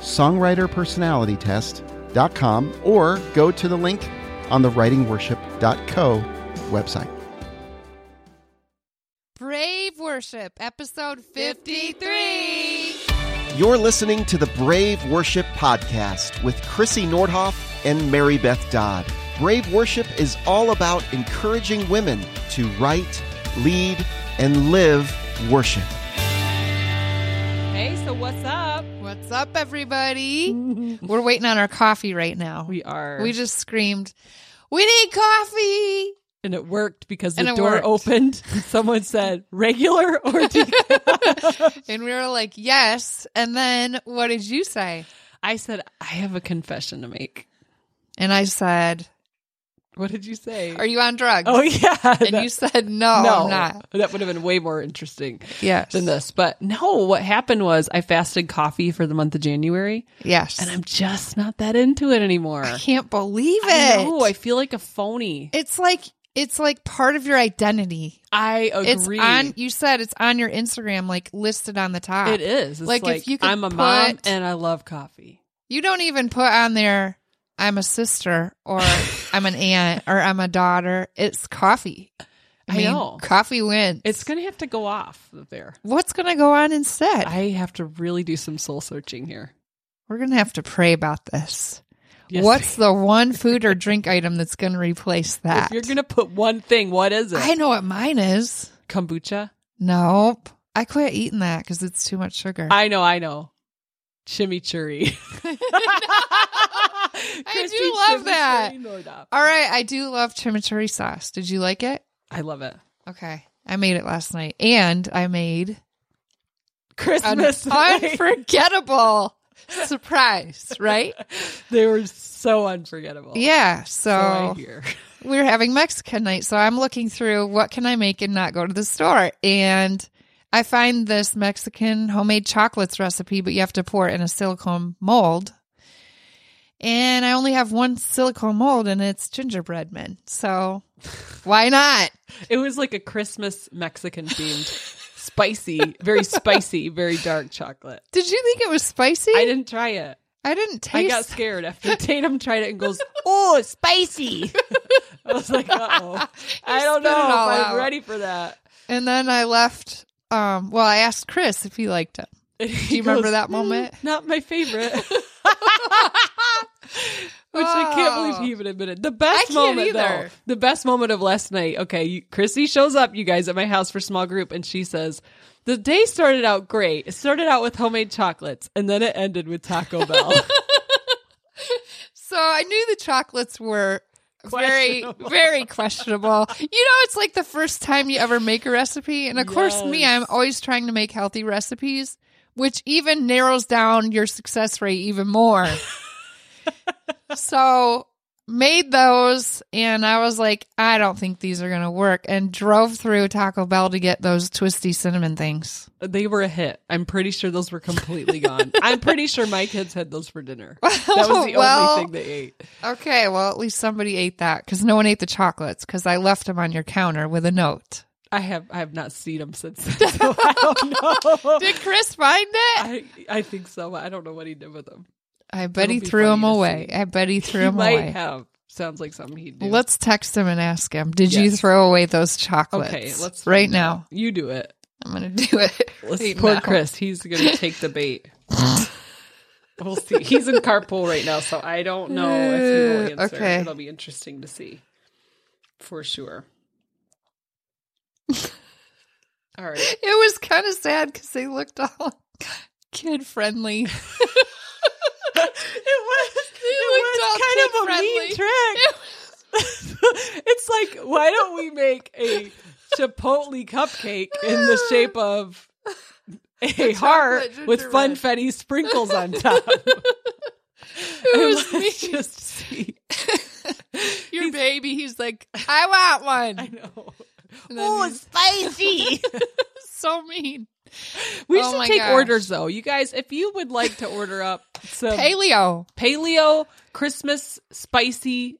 songwriterpersonalitytest.com or go to the link on the writingworship.co website. Brave Worship, episode 53. You're listening to the Brave Worship Podcast with Krissy Nordhoff and Mary Beth Dodd. Brave Worship is all about encouraging women to write, lead, and live worship. Hey, so what's up? What's up, everybody? We're waiting on our coffee right now. We are. We just screamed, We need coffee. and it worked because the And it door worked. opened. Someone said regular or decaf. And we were like, Yes. And then what did you say? I said I have a confession to make. And I said, What did you say? Are you on drugs? oh yeah, And That- you said, No, no, I'm not. That would have been way more interesting Yes. than this. But no, what happened was I fasted coffee for the month of January, Yes. and I'm just not that into it anymore. I can't believe it. I feel like a phony. it's like, it's like part of your identity. I It's agree. on, you said it's on your Instagram, like listed on the top. It is. It's Like, like, if you could I'm a mom and I love coffee. You don't even put on there, I'm a sister or I'm an aunt or I'm a daughter. It's coffee. I, I mean, know. coffee wins. It's gonna have to go off there. What's going to go on instead? I have to really do some soul searching here. We're going to have to pray about this. Yes. What's the one food or drink item that's going to replace that? if you're gonna put one thing? What is it? I know what mine is. Kombucha. Nope. I quit eating that because it's too much sugar. I know. I know. Chimichurri. I do love that. All right. I do love chimichurri sauce. Did you like it? I love it. Okay. I made it last night and I made Christmas. night. unforgettable surprise, right? they were so unforgettable. Yeah. So we're having Mexican night. So I'm looking through what can I make and not go to the store. And I find this Mexican homemade chocolates recipe, but you have to pour it in a silicone mold. And I only have one silicone mold and it's gingerbread men. So why not? It was like a Christmas Mexican themed, spicy, very spicy, very dark chocolate. Did you think it was spicy? I didn't try it. I didn't taste I got scared after Tatum tried it and goes, "Oh, spicy." I was like, "Uh oh, I don't know if I'm out. ready for that." And then I left. Um, well, I asked Chris if he liked it. Do you remember that moment? Not my favorite. Which I can't believe he even admitted. The best moment, though. The best moment of last night. Okay, you, Krissy shows up, you guys, at my house for small group, and she says, "The day started out great. It started out with homemade chocolates, and then it ended with Taco Bell." So I knew the chocolates were very, very questionable. You know, it's like the first time you ever make a recipe. And of course, me, I'm always trying to make healthy recipes, which even narrows down your success rate even more. so made those and I was like, I don't think these are going to work and drove through Taco Bell to get those twisty cinnamon things. they were a hit. I'm pretty sure those were completely gone. I'm pretty sure my kids had those for dinner. That was the Well, only thing they ate. Okay, well, at least somebody ate that because no one ate the chocolates because I left them on your counter with a note. I have I have not seen them since then, so I don't know. Did Chris find it? I I think so. I don't know what he did with them. I bet he threw them away. I bet he threw he them might away. have. Sounds like something he'd do. Let's text him and ask him. Did you throw away those chocolates? okay. Let's right now. out. You do it. I'm gonna do it. Let's right poor now. Chris. He's gonna take the bait. we'll see. He's in carpool right now, so I don't know if he will uh, answer. Okay. It'll be interesting to see for sure. All right. It was kind of sad because they looked all kid friendly. It was. looked it was kind of a mean trick. it's like, why don't we make a Chipotle cupcake in the shape of a heart with funfetti sprinkles on top? was And me. just see. Your baby, he's like, I want one. I know. Oh, he's spicy. so mean. we Oh should take gosh. orders though. You guys, if you would like to order up some Paleo. paleo Christmas spicy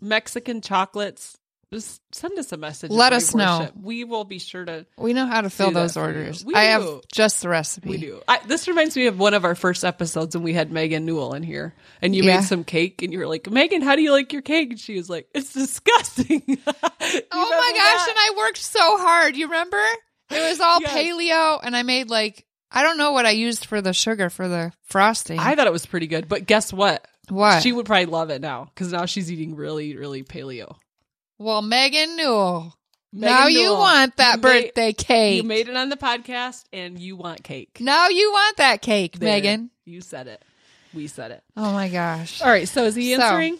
Mexican chocolates, just send us a message. Let us know. We will be sure to. We know how to fill those orders. We I do. have just the recipe. We do. I, this reminds me of one of our first episodes when we had Megan Newell in here, and you Yeah. made some cake, and you were like, "Megan, how do you like your cake?" And she was like, "It's disgusting." Oh my gosh, and I worked so hard. You remember? It was all Yes. paleo, and I made like, I don't know what I used for the sugar for the frosting. I thought it was pretty good, but guess what? what? She would probably love it now because now she's eating really, really paleo. well, Megan Newell. Megan now you want that you made- birthday cake. You made it on the podcast, and you want cake. now you want that cake, There. Megan. You said it. We said it. Oh my gosh. All right. So is he So- answering?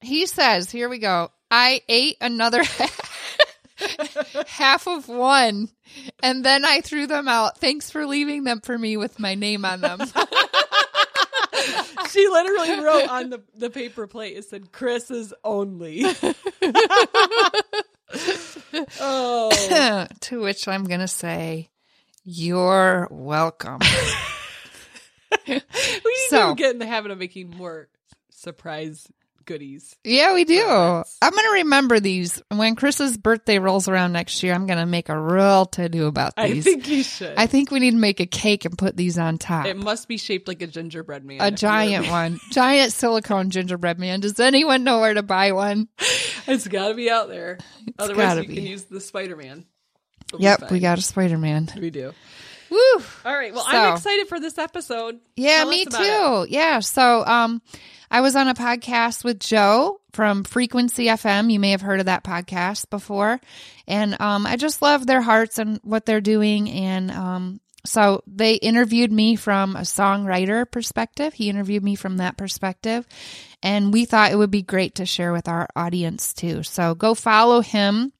He says, here we go. I ate another half of one and then I threw them out. Thanks for leaving them for me with my name on them. she literally wrote on the, the paper plate. It said Chris's only. oh, to which I'm going to say, you're welcome. we need So- to get in the habit of making more surprise goodies. Yeah, we do. I'm going to remember these. When Chris's birthday rolls around next year, I'm going to make a real to do about these. I think you should. I think we need to make a cake and put these on top. it must be shaped like a gingerbread man. a giant one. Giant silicone gingerbread man. Does anyone know where to buy one? It's got to be out there. Otherwise, gotta you be. can use the Spider Man. Yep, we got a Spider Man. We do. Woo! All right. Well, So- I'm excited for this episode. Yeah, Tell me too. Yeah. So, um, I was on a podcast with Joe from Frequency FM. You may have heard of that podcast before. And um, I just love their hearts and what they're doing. And um, so they interviewed me from a songwriter perspective. He interviewed me from that perspective. And we thought it would be great to share with our audience too. So go follow him,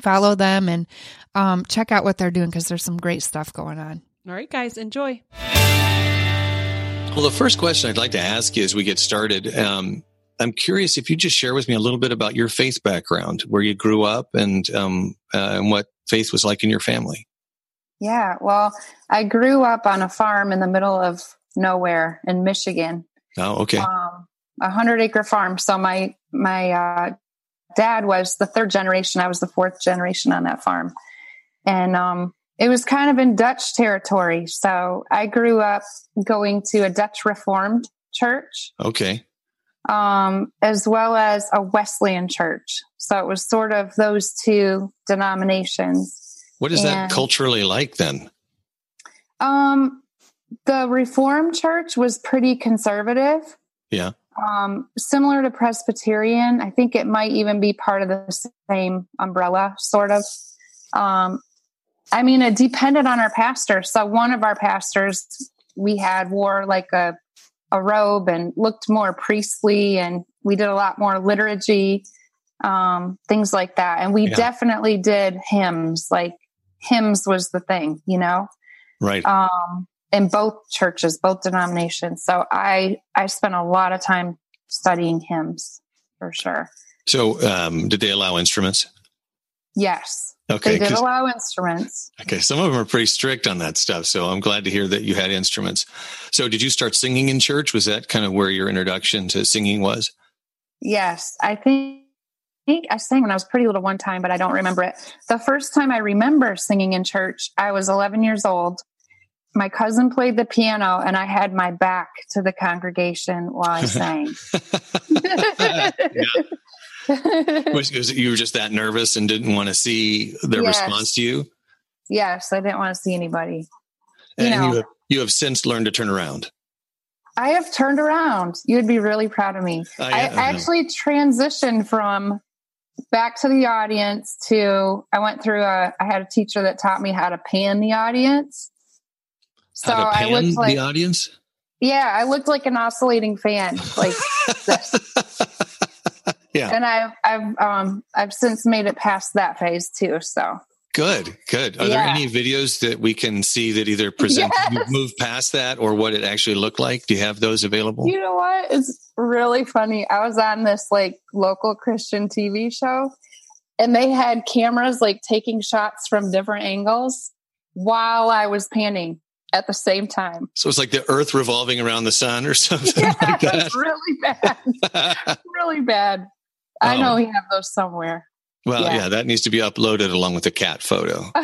follow them, and um, check out what they're doing because there's some great stuff going on. All right, guys, enjoy. Well, the first question I'd like to ask you as we get started, um, I'm curious if you just share with me a little bit about your faith background, where you grew up, and um, uh, and what faith was like in your family. Yeah, well, I grew up on a farm in the middle of nowhere in Michigan, Oh, okay. um, a hundred acre farm. So my my uh, dad was the third generation. I was the fourth generation on that farm, and um, it was kind of in Dutch territory. So I grew up going to a Dutch Reformed church, Okay. um, as well as a Wesleyan church. So it was sort of those two denominations. What is that culturally like then? Um, the Reformed Church was pretty conservative. Yeah. Um, similar to Presbyterian. I think it might even be part of the same umbrella, sort of. Um, I mean, it depended on our pastor. So one of our pastors we had wore like a a robe and looked more priestly, and we did a lot more liturgy, um, things like that. And we Yeah. definitely did hymns. Like hymns was the thing, you know Right. um, in both churches, both denominations. So I I spent a lot of time studying hymns for sure. so, um, did they allow instruments? Yes, Okay. they did allow instruments. okay. Some of them are pretty strict on that stuff. So I'm glad to hear that you had instruments. So, did you start singing in church? Was that kind of where your introduction to singing was? Yes, I think. I think I sang when I was pretty little one time, but I don't remember it. The first time I remember singing in church, I was 11 years old. My cousin played the piano, and I had my back to the congregation while I sang. Was, was you were just that nervous and didn't want to see their Yes. response to you? yes, I didn't want to see anybody. You And know. you have, you have since learned to turn around. I have turned around. You'd be really proud of me. I- I, I actually transitioned from back to the audience to I went through a I had a teacher that taught me how to pan the audience. So I looked like the audience? yeah, I looked like an oscillating fan. Like yeah. and I've I've um I've since made it past that phase too. So Good, good. Are Yeah. there any videos that we can see that either present Yes. moved past that or what it actually looked like? Do you have those available? You know what? It's really funny. I was on this like local Christian TV show and they had cameras like taking shots from different angles while I was panning at the same time. So it's like the Earth revolving around the sun or something Yeah, like was really bad. Really bad. I Oh. know we have those somewhere. well, Yeah. yeah. that needs to be uploaded along with the cat photo.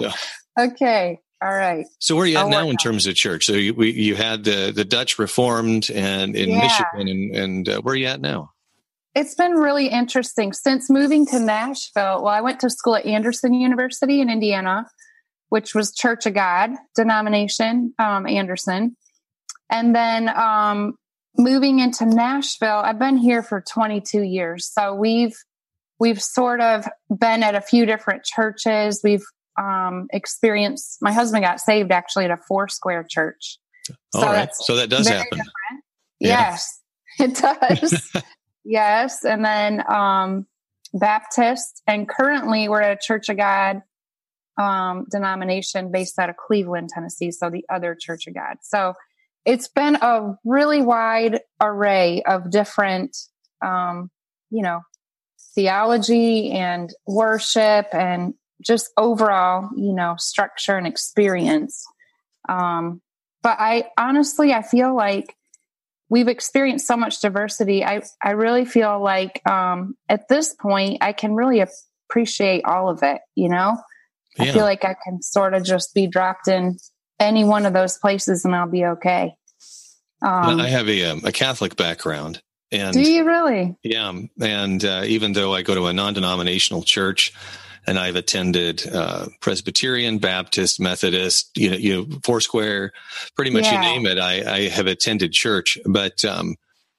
Yeah. okay. All right. So where are you at I'll now in on terms of church? So you, we, you had the, the Dutch Reformed and in Yeah. Michigan, and, and uh, where are you at now? It's been really interesting since moving to Nashville. Well, I went to school at Anderson University in Indiana, which was Church of God denomination, um, Anderson. And then um, moving into Nashville, I've been here for 22 years. So we've we've sort of been at a few different churches. We've um, experienced. My husband got saved actually at a Four Square church. All So right. So that does happen. Yeah. Yes, it does. yes. And then um, Baptist. And currently we're at a Church of God um, denomination based out of Cleveland, Tennessee. So the other Church of God. So it's been a really wide array of different, um, you know, theology and worship and just overall, you know, structure and experience. Um, but I honestly, I feel like we've experienced so much diversity. I, I really feel like um, at this point, I can really appreciate all of it. You know, I feel like I can sort of just be dropped in any one of those places and I'll be okay. Um, I have a, um, a Catholic background. And do you really? Yeah, and uh, even though I go to a non-denominational church, and I've attended uh, Presbyterian, Baptist, Methodist, you know, you know, Foursquare, pretty much Yeah. you name it, I, I have attended church. But um,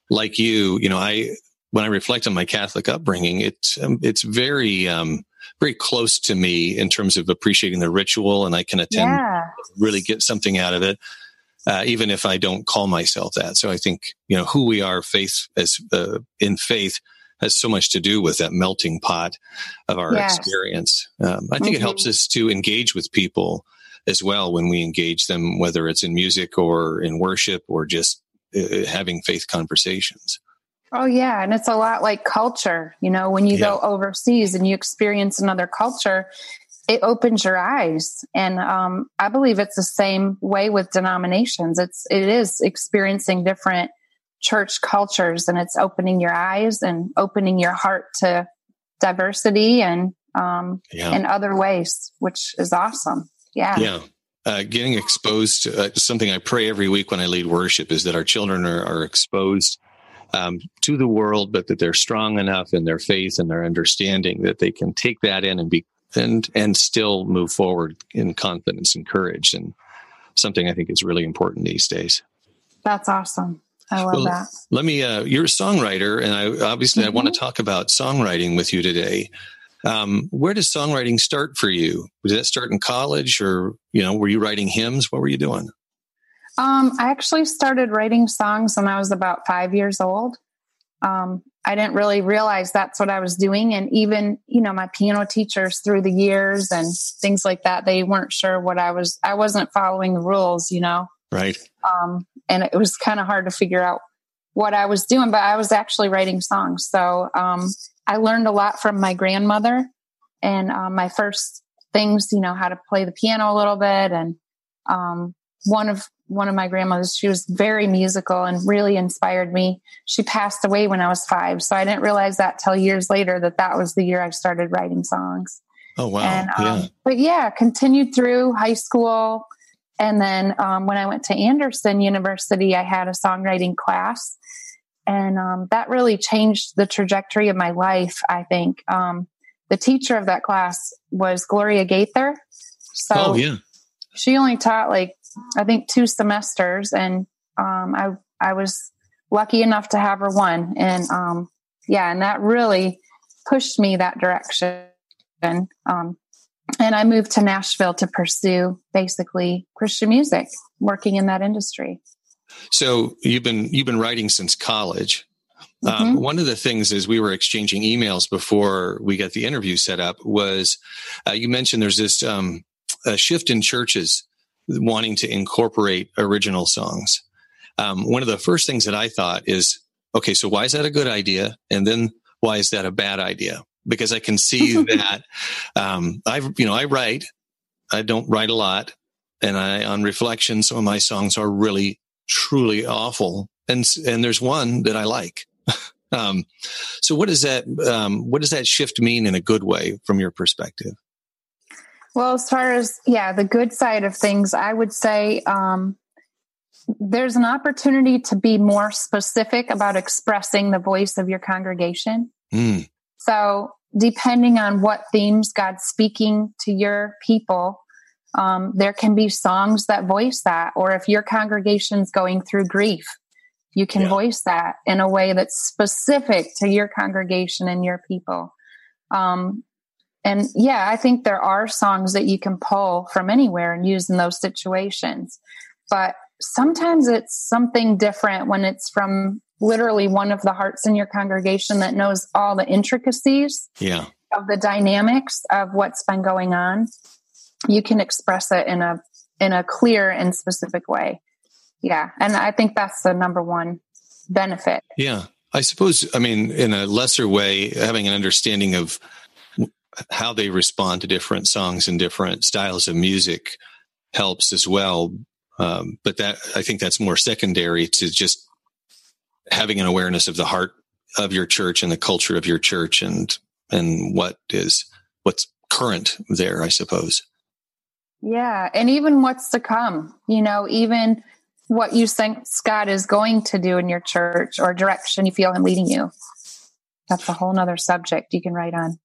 like you, you know, I when I reflect on my Catholic upbringing, it's um, it's very um, very close to me in terms of appreciating the ritual, and I can attend Yeah. really get something out of it, uh, even if I don't call myself that. So I think you know who we are, faith as uh, in faith has so much to do with that melting pot of our Yes. experience. Um, I think it Mhm. helps us to engage with people as well when we engage them, whether it's in music or in worship or just uh, having faith conversations. Oh yeah, and it's a lot like culture. You know, when you go overseas and you experience another culture, it opens your eyes. And um, I believe it's the same way with denominations. It's it is experiencing different church cultures, and it's opening your eyes and opening your heart to diversity and um, Yeah. in other ways, which is awesome. Yeah. yeah uh, getting exposed to uh, something i pray every week when i lead worship is that our children are, are exposed um, to the world but that they're strong enough in their faith and their understanding that they can take that in and be and and still move forward in confidence and courage and something i think is really important these days That's awesome. I love Well, that. let me uh, you're a songwriter and i obviously i want Mm-hmm. to talk about songwriting with you today um, where does songwriting start for you did that start in college or you know were you writing hymns what were you doing Um, I actually started writing songs when I was about five years old. Um, I didn't really realize that's what I was doing. And even, you know, my piano teachers through the years and things like that, they weren't sure what I was, I wasn't following the rules, you know. right Um, and it was kind of hard to figure out what I was doing, but I was actually writing songs. So um, I learned a lot from my grandmother and um, my first things, you know, how to play the piano a little bit. And um, one of one of my grandmothers, she was very musical and really inspired me. She passed away when I was five, so I didn't realize that till years later that that was the year I started writing songs. Oh wow! And um, yeah, but yeah, continued through high school, and then um, when I went to Anderson University, I had a songwriting class, and um, that really changed the trajectory of my life. I think um, the teacher of that class was Gloria Gaither. So oh yeah, she only taught like I think two semesters, and um, I I was lucky enough to have her one, and um, yeah, and that really pushed me that direction. Um, and I moved to Nashville to pursue basically Christian music, working in that industry. So you've been you've been writing since college. Um, one of the things is we were exchanging emails before we got the interview set up was uh, you mentioned there's this um, a shift in churches wanting to incorporate original songs. Um, one of the first things that I thought is, okay, so why is that a good idea? And then why is that a bad idea? Because I can see that um, I, you know, I write. I don't write a lot, and I, on reflection, some of my songs are really, truly awful, and and there's one that I like. um, so, what does that um, what does that shift mean in a good way from your perspective? Well, as far as yeah, the good side of things, I would say um, there's an opportunity to be more specific about expressing the voice of your congregation. Mm. So, depending on what themes God's speaking to your people, um, there can be songs that voice that. Or if your congregation's going through grief, you can Yeah. voice that in a way that's specific to your congregation and your people. Um, and yeah, I think there are songs that you can pull from anywhere and use in those situations. But sometimes it's something different when it's from literally one of the hearts in your congregation that knows all the intricacies Yeah, of the dynamics of what's been going on. You can express it in a in a clear and specific way. Yeah, and I think that's the number one benefit. yeah. I suppose. I mean, in a lesser way, having an understanding of how they respond to different songs and different styles of music helps as well. Um, but that I think that's more secondary to just having an awareness of the heart of your church and the culture of your church and and what is what's current there. I suppose. Yeah, and even what's to come, you know, even what you think God is going to do in your church or direction you feel Him leading you. That's a whole nother subject you can write on.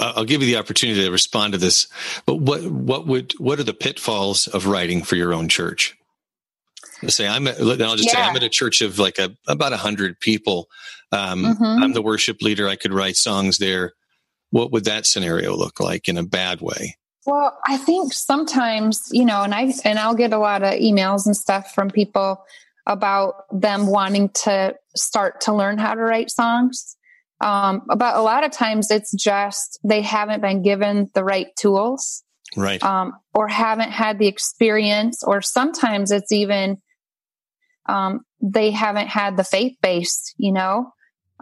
I'll give you the opportunity to respond to this. But what what would what are the pitfalls of writing for your own church? Let's say I'm. At, I'll just say I'm at a church of like a about a hundred people. Um, Mhm. I'm the worship leader. I could write songs there. What would that scenario look like in a bad way? Well, I think sometimes, you know, and I and I'll get a lot of emails and stuff from people about them wanting to start to learn how to write songs. Um, but a lot of times it's just they haven't been given the right tools Right. um, or haven't had the experience, or sometimes it's even um, they haven't had the faith base, you know,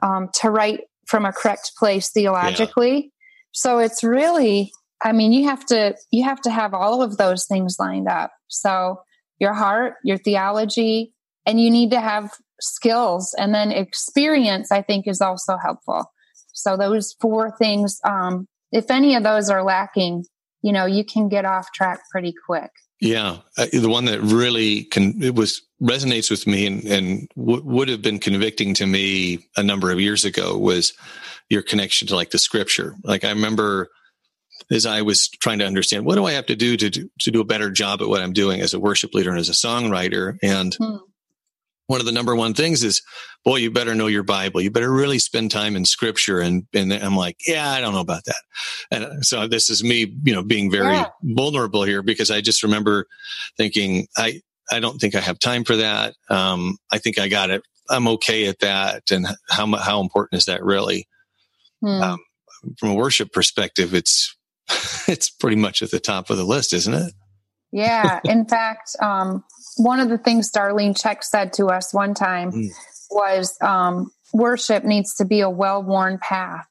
um, to write from a correct place theologically. So it's really, I mean, you have to you have to have all of those things lined up. So your heart, your theology, and you need to have skills, and then experience. I think is also helpful. So those four things, um, if any of those are lacking, you know, you can get off track pretty quick. Yeah, uh, the one that really can it was resonates with me and, and w- would have been convicting to me a number of years ago was your connection to like the scripture. Like I remember as I was trying to understand what do I have to do to do, to do a better job at what I'm doing as a worship leader and as a songwriter, and Hmm. One of the number one things is, boy, you better know your Bible. You better really spend time in Scripture. And and I'm like, yeah, I don't know about that. And so this is me, you know, being very Yeah. vulnerable here because I just remember thinking, I I don't think I have time for that. Um, I think I got it. I'm okay at that. And how how important is that really? Hmm. Um, From a worship perspective, it's it's pretty much at the top of the list, isn't it? Yeah. In fact, um, one of the things Darlene Zschech said to us one time Mm. was um, worship needs to be a well worn path.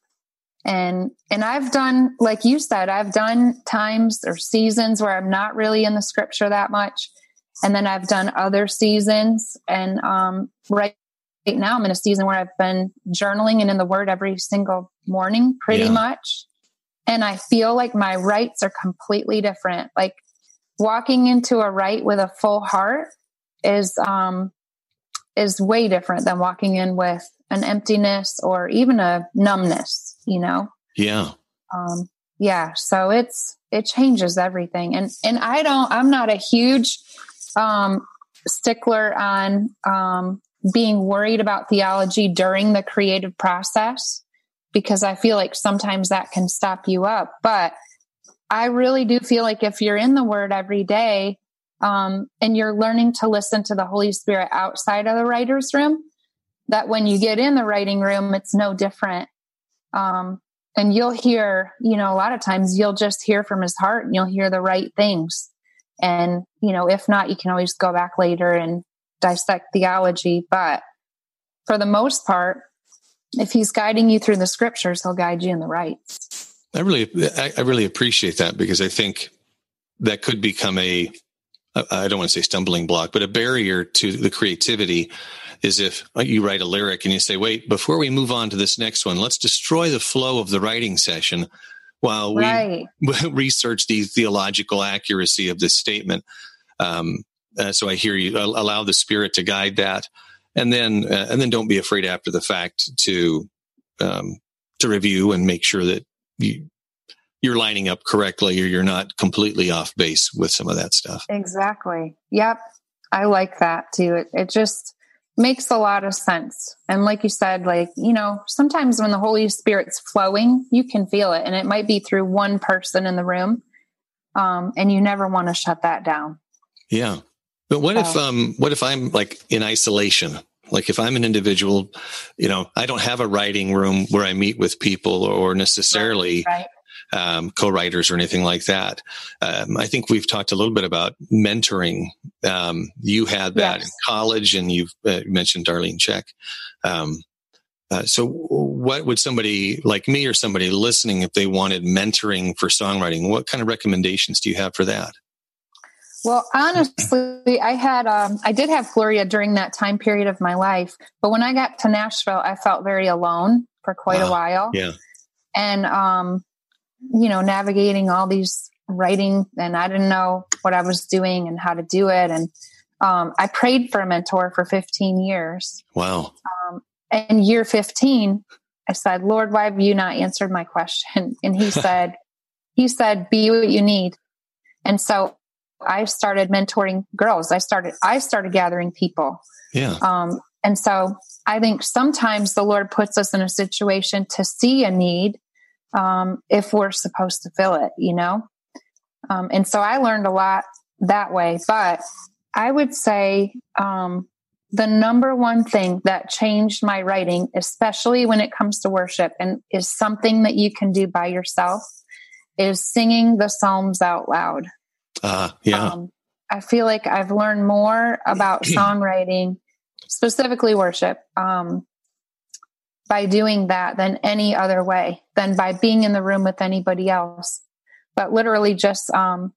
And and I've done, like you said, I've done times or seasons where I'm not really in the scripture that much. And then I've done other seasons. And um, right, now I'm in a season where I've been journaling and in the word every single morning, pretty Yeah. much. And I feel like my writes are completely different. Like walking into a write with a full heart is um is way different than walking in with an emptiness or even a numbness you know Yeah. um yeah so it's it changes everything and and i don't i'm not a huge um stickler on um being worried about theology during the creative process because i feel like sometimes that can stop you up but i really do feel like if you're in the word every day um and you're learning to listen to the holy spirit outside of the writer's room that when you get in the writing room, it's no different. Um, and you'll hear, you know, a lot of times you'll just hear from his heart and you'll hear the right things. And, you know, if not, you can always go back later and dissect theology. But for the most part, if he's guiding you through the scriptures, he'll guide you in the writes. I really, I, really appreciate that because I think that could become a, I don't want to say stumbling block, but a barrier to the creativity is if you write a lyric and you say, wait, before we move on to this next one, let's destroy the flow of the writing session while we right. research the theological accuracy of this statement. Um, uh, so I hear you allow the spirit to guide that, and then uh, and then don't be afraid after the fact to um, to review and make sure that you you're lining up correctly or you're not completely off base with some of that stuff. Exactly. Yep. I like that too. It, it just makes a lot of sense. And like you said, like, you know, sometimes when the Holy Spirit's flowing, you can feel it and it might be through one person in the room. Um, and you never want to shut that down. Yeah. But what so. if, um, what if I'm like in isolation? Like if I'm an individual, you know, I don't have a writing room where I meet with people or necessarily right, right um, co-writers or anything like that. Um, I think we've talked a little bit about mentoring. Um, you had that yes. in college, and you've uh, mentioned Darlene Zschech. Um, uh, so, what would somebody like me or somebody listening, if they wanted mentoring for songwriting, what kind of recommendations do you have for that? Well, honestly, I had um, I did have Gloria during that time period of my life, but when I got to Nashville, I felt very alone for quite a while. Yeah, and um, you know, navigating all these writing and I didn't know what I was doing and how to do it. And um, I prayed for a mentor for 15 years. Wow. Um, and year 15, I said, Lord, why have you not answered my question? And he said, he said, be what you need. And so I started mentoring girls. I started, I started gathering people. Yeah. Um, and so I think sometimes the Lord puts us in a situation to see a need um, if we're supposed to fill it, you know? Um, and so I learned a lot that way. But I would say um, the number one thing that changed my writing, especially when it comes to worship, and is something that you can do by yourself, is singing the Psalms out loud. Uh, yeah. Um, I feel like I've learned more about songwriting, specifically worship, um, by doing that than any other way, than by being in the room with anybody else. But literally just um,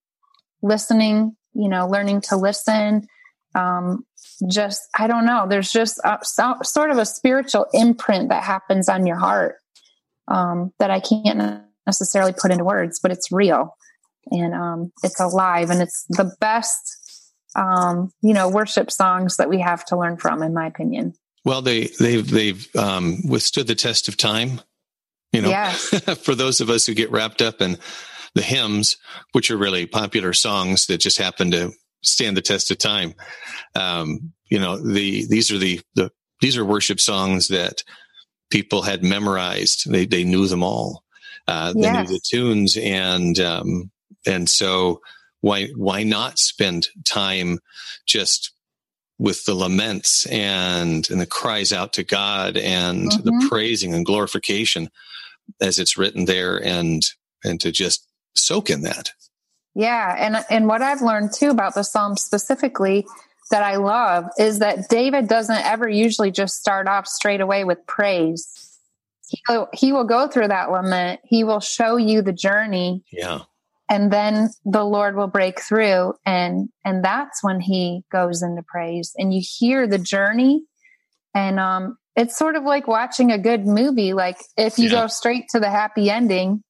listening, you know, learning to listen. Um, just, I don't know, there's just a, so, sort of a spiritual imprint that happens on your heart um, that I can't necessarily put into words, but it's real and um, it's alive and it's the best, um, you know, worship songs that we have to learn from, in my opinion. Well, they they've they've um, withstood the test of time. You know, yes. for those of us who get wrapped up in the hymns, which are really popular songs that just happen to stand the test of time. Um, you know, the these are the the these are worship songs that people had memorized. They they knew them all. Uh, they yes. knew the tunes, and um, and so why why not spend time just with the laments and and the cries out to God and mm-hmm. the praising and glorification as it's written there and and to just soak in that. Yeah, and and what I've learned too about the psalm specifically that I love is that David doesn't ever usually just start off straight away with praise. He, he will go through that lament. He will show you the journey. Yeah and then the lord will break through and and that's when he goes into praise and you hear the journey and um it's sort of like watching a good movie like if you yeah. go straight to the happy ending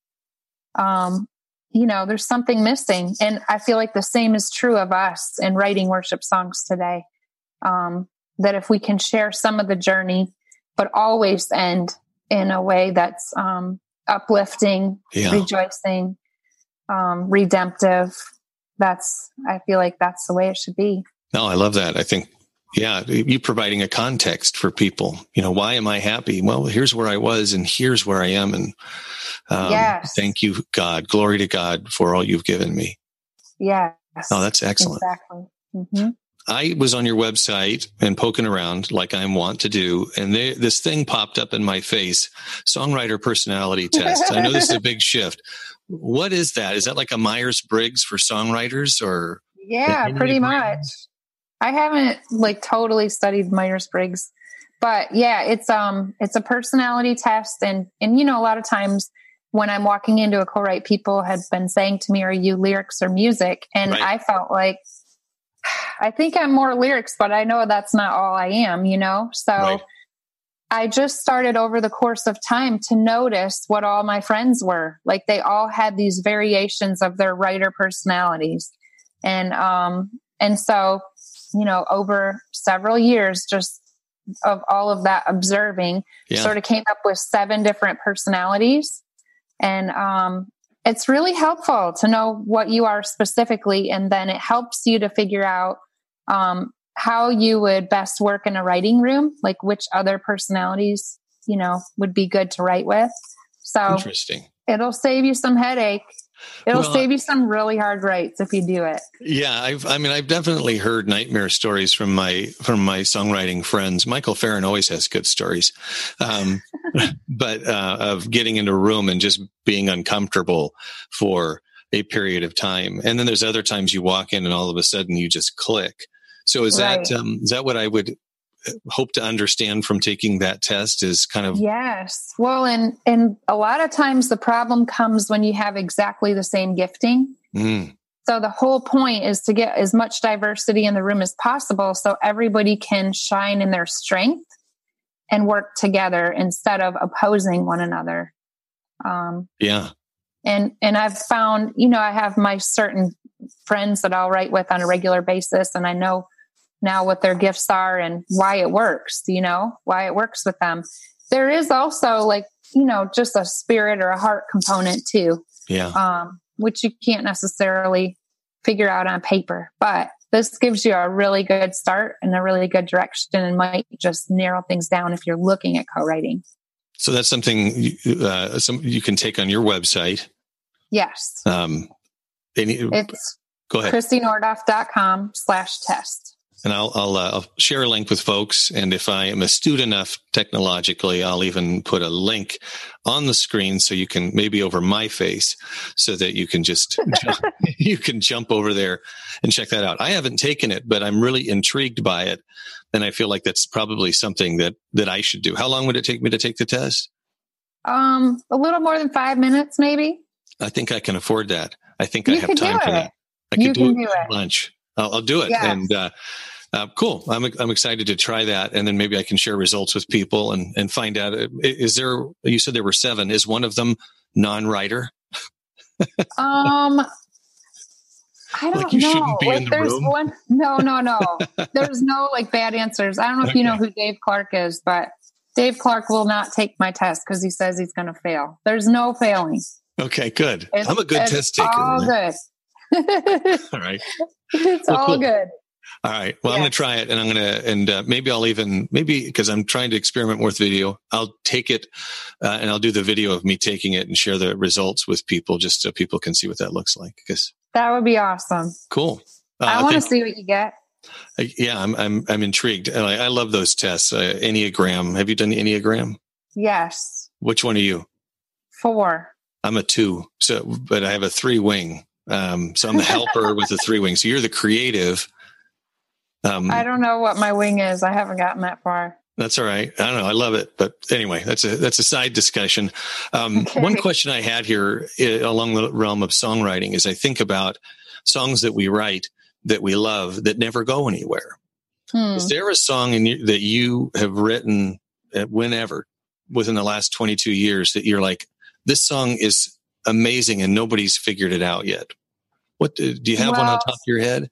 um you know there's something missing and i feel like the same is true of us in writing worship songs today um that if we can share some of the journey but always end in a way that's um uplifting yeah. rejoicing um, redemptive. That's, I feel like that's the way it should be. No, I love that. I think, yeah, you providing a context for people. You know, why am I happy? Well, here's where I was and here's where I am. And um, yes. thank you, God. Glory to God for all you've given me. Yes. Oh, that's excellent. Exactly. Mm-hmm. I was on your website and poking around like I'm want to do, and they, this thing popped up in my face: songwriter personality test. I know this is a big shift. What is that? Is that like a Myers Briggs for songwriters, or yeah, pretty much. I haven't like totally studied Myers Briggs, but yeah, it's um it's a personality test, and and you know a lot of times when I'm walking into a co-write, people have been saying to me, "Are you lyrics or music?" And Right. I felt like I think I'm more lyrics, but I know that's not all I am, you know? So Right. I just started over the course of time to notice what all my friends were. Like they all had these variations of their writer personalities. And um and so, you know, over several years just of all of that observing, yeah, sort of came up with seven different personalities. And um, it's really helpful to know what you are specifically. And then it helps you to figure out um, how you would best work in a writing room, like which other personalities, you know, would be good to write with. So interesting. it'll save you some headache. It'll Well, save you some really hard writes if you do it. Yeah, I've, I mean, I've definitely heard nightmare stories from my from my songwriting friends. Michael Farren always has good stories, um, but uh, of getting into a room and just being uncomfortable for a period of time, and then there's other times you walk in and all of a sudden you just click. So is that um, is that what I would uh, hope to understand from taking that test? Is kind of Yes. Well, and and a lot of times the problem comes when you have exactly the same gifting. mm, So the whole point is to get as much diversity in the room as possible so everybody can shine in their strength and work together instead of opposing one another. Um, yeah, and and I've found, you know, I have my certain friends that I'll write with on a regular basis and I know now what their gifts are and why it works, you know, why it works with them. There is also like, you know, just a spirit or a heart component too yeah. um, which you can't necessarily figure out on paper. But this gives you a really good start and a really good direction and might just narrow things down if you're looking at co-writing. So that's something you- uh, some you can take on your website. Yes. Um, any, It's go ahead. krissynordhoff.com slash test. And I'll I'll, uh, I'll share a link with folks. And if I am astute enough technologically, I'll even put a link on the screen so you can maybe over my face, so that you can just jump, you can jump over there and check that out. I haven't taken it, but I'm really intrigued by it, and I feel like that's probably something that that I should do. How long would it take me to take the test? Um, a little more than five minutes, maybe. I think I can afford that. I think You I have time for that. I You could do can it do at it. lunch. I'll, I'll do it. Yes. And uh, uh, cool. I'm I'm excited to try that, and then maybe I can share results with people and and find out. uh, Is there? You said there were seven. Is one of them non-writer? Um, I don't Like you know. shouldn't be in like the there's room? one. No, no, no. there's no like bad answers. I don't know if you know who Dave Clark is, but Dave Clark will not take my test because he says he's going to fail. There's no failing. Okay, good. It's, I'm a good test taker. All good. All right. it's Well, all cool. good. All right. Well, I'm going to try it, and I'm going to, and uh, maybe I'll even maybe because I'm trying to experiment more with video. I'll take it, uh, and I'll do the video of me taking it and share the results with people, just so people can see what that looks like. Because That would be awesome. cool. Uh, I want to see what you get. Yeah, I'm I'm I'm intrigued. And I, I love those tests. Uh, Enneagram. Have you done Enneagram? Yes. Which one are you? Four. I'm a two. So, but I have a three wing. Um, so I'm the helper with the three wings. So you're the creative. Um, I don't know what my wing is. I haven't gotten that far. that's all right. I don't know. I love it. But anyway, that's a that's a side discussion. Um, Okay. One question I had here uh, along the realm of songwriting is I think about songs that we write that we love that never go anywhere. Hmm. Is there a song in you, that you have written uh, whenever within the last 22 years that you're like, this song is amazing and nobody's figured it out yet? What do, you have one on top of your head?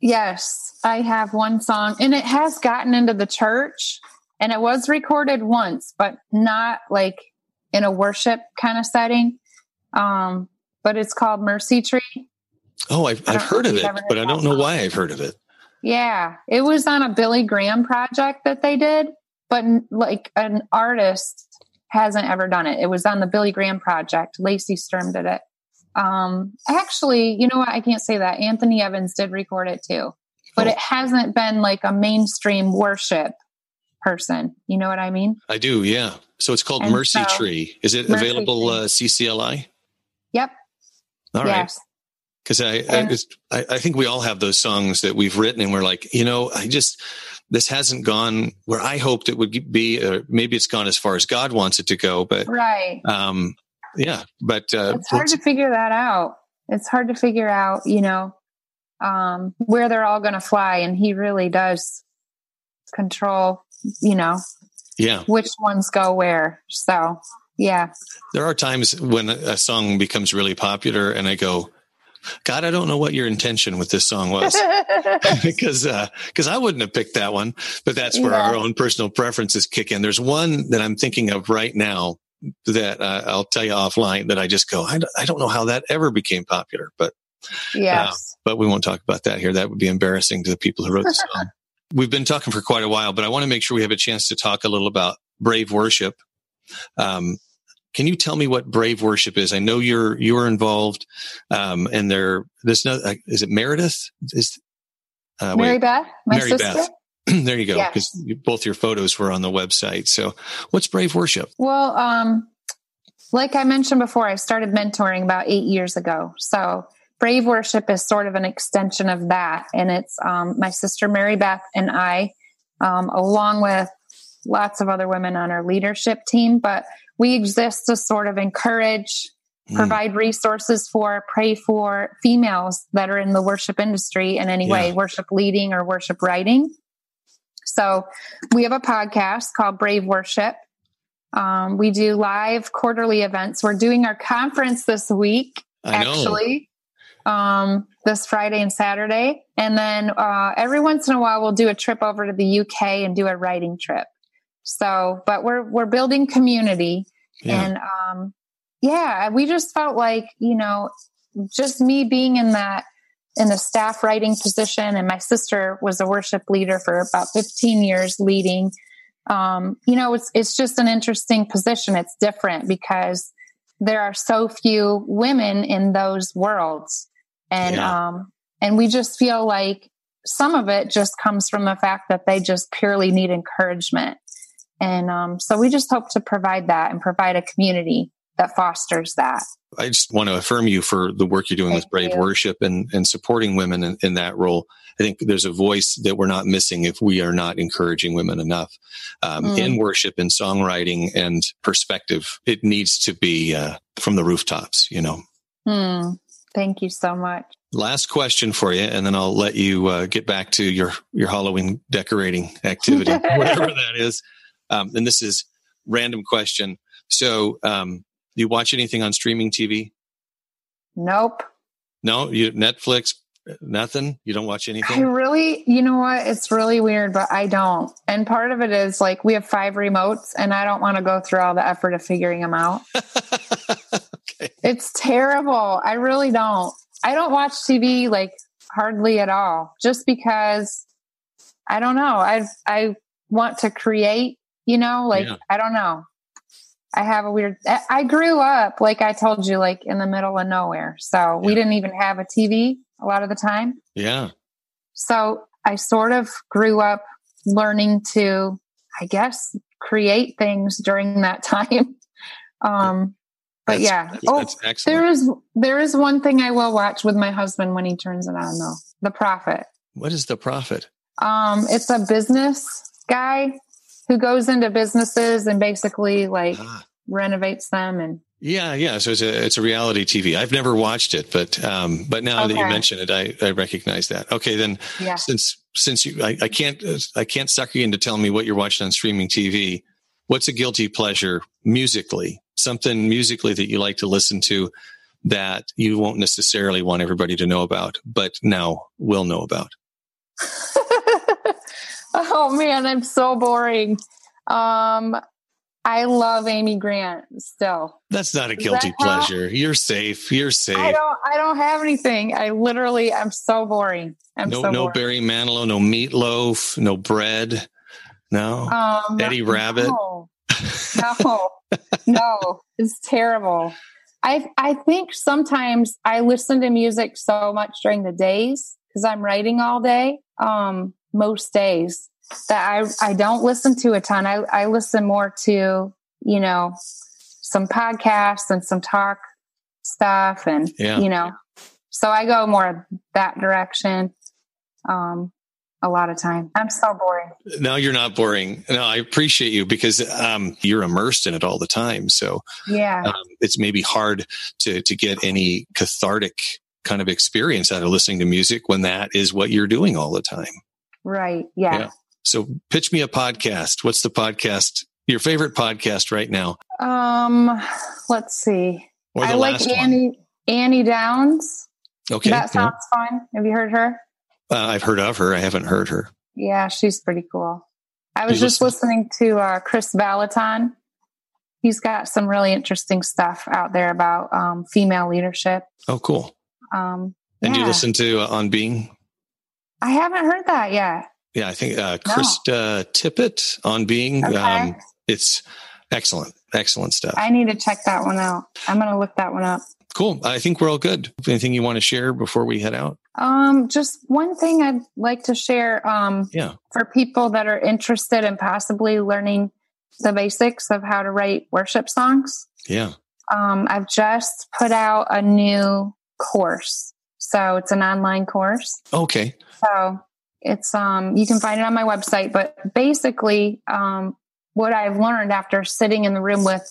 Yes, I have one song, and it has gotten into the church, and it was recorded once, but not like in a worship kind of setting. Um, but it's called Mercy Tree. Oh, I've, I've heard of it, heard but I don't know song. why I've heard of it. Yeah, it was on a Billy Graham project that they did, but like an artist hasn't ever done it. It was on the Billy Graham project. Lacey Sturm did it. Um, actually, you know what? I can't say that. Anthony Evans did record it too. but Oh. it hasn't been like a mainstream worship person. You know what I mean? I do, yeah. So it's called And Mercy so- Tree. Is it Mercy available uh, CCLI? Yep. All right. yes. because I, I, I I think we all have those songs that we've written and we're like you know I just this hasn't gone where I hoped it would be or maybe it's gone as far as God wants it to go but Right. um yeah but uh, it's hard to figure that out. It's hard to figure out, you know, um, where they're all going to fly. And he really does control, you know, yeah which ones go where. So, yeah. there are times when a song becomes really popular and I go God I don't know what your intention with this song was because because I wouldn't have picked that one but that's where Yeah. our own personal preferences kick in there's one that I'm thinking of right now that uh, I'll tell you offline that I just go I, don't- I don't know how that ever became popular but yes. but we won't talk about that here. That would be embarrassing to the people who wrote the song. We've been talking for quite a while, but I want to make sure we have a chance to talk a little about Brave Worship. Um, can you tell me what Brave Worship is? I know you're you're involved, um, and there there's no uh, is it Meredith? Is uh, Mary wait, Beth, my Mary sister. Beth. there you go, Yes. because both your photos were on the website. So, what's Brave Worship? Well, um, like I mentioned before, I started mentoring about eight years ago. So Brave Worship is sort of an extension of that. And it's um, my sister Mary Beth and I, um, along with lots of other women on our leadership team. But we exist to sort of encourage, Mm, provide resources for, pray for females that are in the worship industry in any way, worship leading or worship writing. So we have a podcast called Brave Worship. Um, we do live quarterly events. We're doing our conference this week, actually, um, this Friday and Saturday. And then uh, every once in a while, we'll do a trip over to the UK and do a writing trip. So, but we're we're building community, Yeah. and um, yeah, we just felt like you know, just me being in that in a staff writing position, and my sister was a worship leader for about 15 years, leading. Um, you know, it's it's just an interesting position. It's different because there are so few women in those worlds, and Yeah. um, and we just feel like some of it just comes from the fact that they just purely need encouragement. And um, so we just hope to provide that and provide a community that fosters that. I just want to affirm you for the work you're doing with Brave you. Worship and, and supporting women in, in that role. I think there's a voice that we're not missing if we are not encouraging women enough um, Mm. in worship and songwriting and perspective. It needs to be uh, from the rooftops, you know. Hmm. Thank you so much. Last question for you, and then I'll let you uh, get back to your your Halloween decorating activity, whatever that is. Um, and this is random question. So, um, do you watch anything on streaming TV? Nope. No, you Netflix, nothing. You don't watch I anything. really, you know what? It's really weird, but I don't. And part of it is like we have five remotes and I don't want to go through all the effort of figuring them out. okay. It's terrible. I really don't. I don't watch TV like hardly at all just because I don't know. I I want to create, you know, like Yeah. I don't know. I have a weird I- grew up like I told you like in the middle of nowhere. So we didn't even have a TV a lot of the time. Yeah. So I sort of grew up learning to I guess create things during that time. Um but That's- yeah. that's, oh, that's excellent. there is there is one thing I will watch with my husband when he turns it on though. The Profit. what is the Profit? Um it's a business guy who goes into businesses and basically like Ah, renovates them and yeah, yeah. So it's a it's a reality TV. I've never watched it, but um, but now that you mention it, I I recognize that. Okay, then yeah. since since you I, I can't I can't sucker you into telling me what you're watching on streaming TV. What's a guilty pleasure musically? Something musically that you like to listen to that you won't necessarily want everybody to know about, but now will know about. Oh man, I'm so boring. Um I love Amy Grant still. That's not a guilty pleasure. You're safe. You're safe. I don't I don't have anything. I literally I'm so boring. I'm no, so no boring. Barry Manilow, no Meat Loaf, no bread. No. Um, Eddie Rabbitt? No, no, no, it's terrible. I I think sometimes I listen to music so much during the days because I'm writing all day. Um, most days that I I don't listen to a ton. I I listen more to you know some podcasts and some talk stuff, and Yeah. you know, so I go more that direction. Um, a lot of time. I'm so boring. No, you're not boring. No, I appreciate you because um, you're immersed in it all the time. So Yeah. um, it's maybe hard to to get any cathartic kind of experience out of listening to music when that is what you're doing all the time. Right. Yeah. Yeah. So pitch me a podcast. What's the podcast? Your favorite podcast right now? Um, let's see. Or the I like last one? Annie Annie Downs. Okay. that yeah. sounds fun. Have you heard her? Uh, I've heard of her. I haven't heard her. Yeah, she's pretty cool. I was just listen- listening to uh, Kris Vallotton. He's got some really interesting stuff out there about um, female leadership. Oh, cool. Um, And you listen to uh, On Being? I haven't heard that yet. Yeah, I think uh, No. Krista Tippett on Being. Okay. Um, it's excellent, excellent stuff. I need to check that one out. I'm going to look that one up. cool. I think we're all good. Anything you want to share before we head out? Um, just one thing I'd like to share um, Yeah. for people that are interested in possibly learning the basics of how to write worship songs. Yeah. Um, I've just put out a new course. So it's an online course. Okay. So it's um you can find it on my website, but basically um what I've learned after sitting in the room with,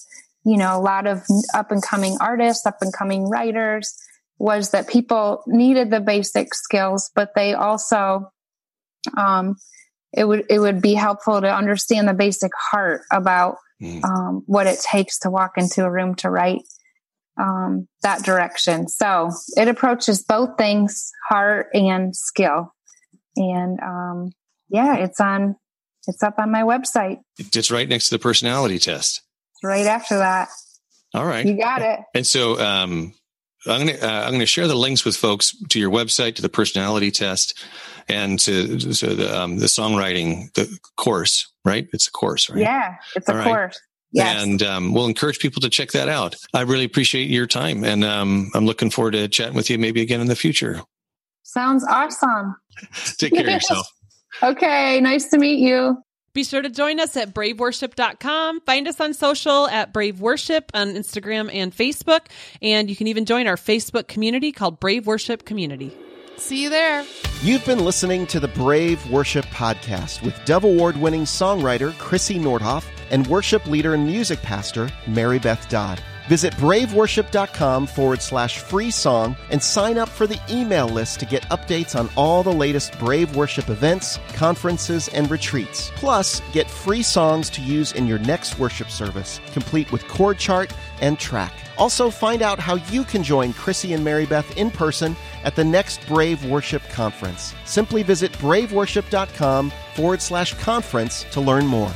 you know, a lot of up and coming artists, up and coming writers was that people needed the basic skills, but they also um it would it would be helpful to understand the basic heart about Mm. um, what it takes to walk into a room to write um, that direction. So it approaches both things, heart and skill. And um, yeah, it's on, it's up on my website. It's right next to the personality test. Right after that. All right. You got it. And so um, I'm going to uh, I'm going to share the links with folks to your website, to the personality test, and to, to the um, the songwriting the course. Right? It's a course, right? Yeah, it's a right. course. Yes. And um, we'll encourage people to check that out. I really appreciate your time, and um, I'm looking forward to chatting with you maybe again in the future. Sounds awesome. Take care of yourself. Okay. Nice to meet you. Be sure to join us at braveworship.com. Find us on social at Brave Worship on Instagram and Facebook. And you can even join our Facebook community called Brave Worship Community. See you there. You've been listening to the Brave Worship Podcast with Dove Award winning songwriter Krissy Nordhoff and worship leader and music pastor Mary Beth Dodd. Visit braveworship.com forward slash free song and sign up for the email list to get updates on all the latest Brave Worship events, conferences, and retreats. Plus, get free songs to use in your next worship service, complete with chord chart and track. Also, find out how you can join Krissy and Mary Beth in person at the next Brave Worship Conference. Simply visit braveworship.com forward slash conference to learn more.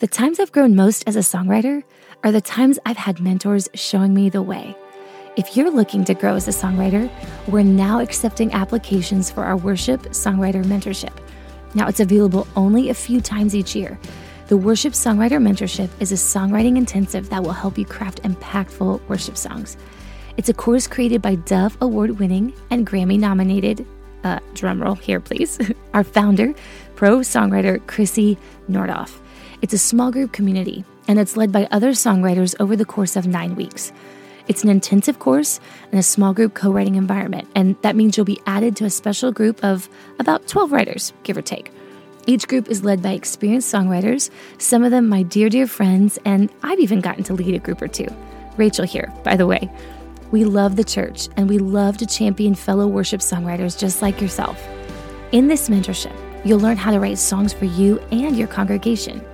The times I've grown most as a songwriter are the times I've had mentors showing me the way. If you're looking to grow as a songwriter, we're now accepting applications for our worship songwriter mentorship. Now, it's available only a few times each year. The Worship Songwriter Mentorship is a songwriting intensive that will help you craft impactful worship songs. It's a course created by Dove Award winning and Grammy nominated, uh, drumroll here, please, our founder, pro songwriter Krissy Nordhoff. It's a small group community, and it's led by other songwriters over the course of nine weeks. It's an intensive course and a small group co writing environment, and that means you'll be added to a special group of about 12 writers, give or take. Each group is led by experienced songwriters, some of them my dear, dear friends, and I've even gotten to lead a group or two. Rachel here, by the way. We love the church and we love to champion fellow worship songwriters just like yourself. In this mentorship, you'll learn how to write songs for you and your congregation.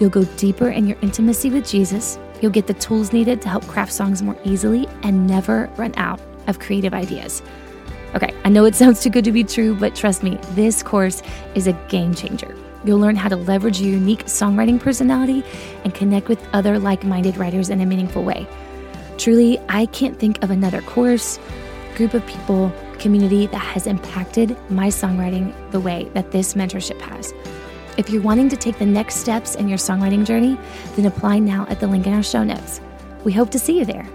You'll go deeper in your intimacy with Jesus. You'll get the tools needed to help craft songs more easily and never run out of creative ideas. Okay, I know it sounds too good to be true, but trust me, this course is a game changer. You'll learn how to leverage your unique songwriting personality and connect with other like minded writers in a meaningful way. Truly, I can't think of another course, group of people, community that has impacted my songwriting the way that this mentorship has. If you're wanting to take the next steps in your songwriting journey, then apply now at the link in our show notes. We hope to see you there.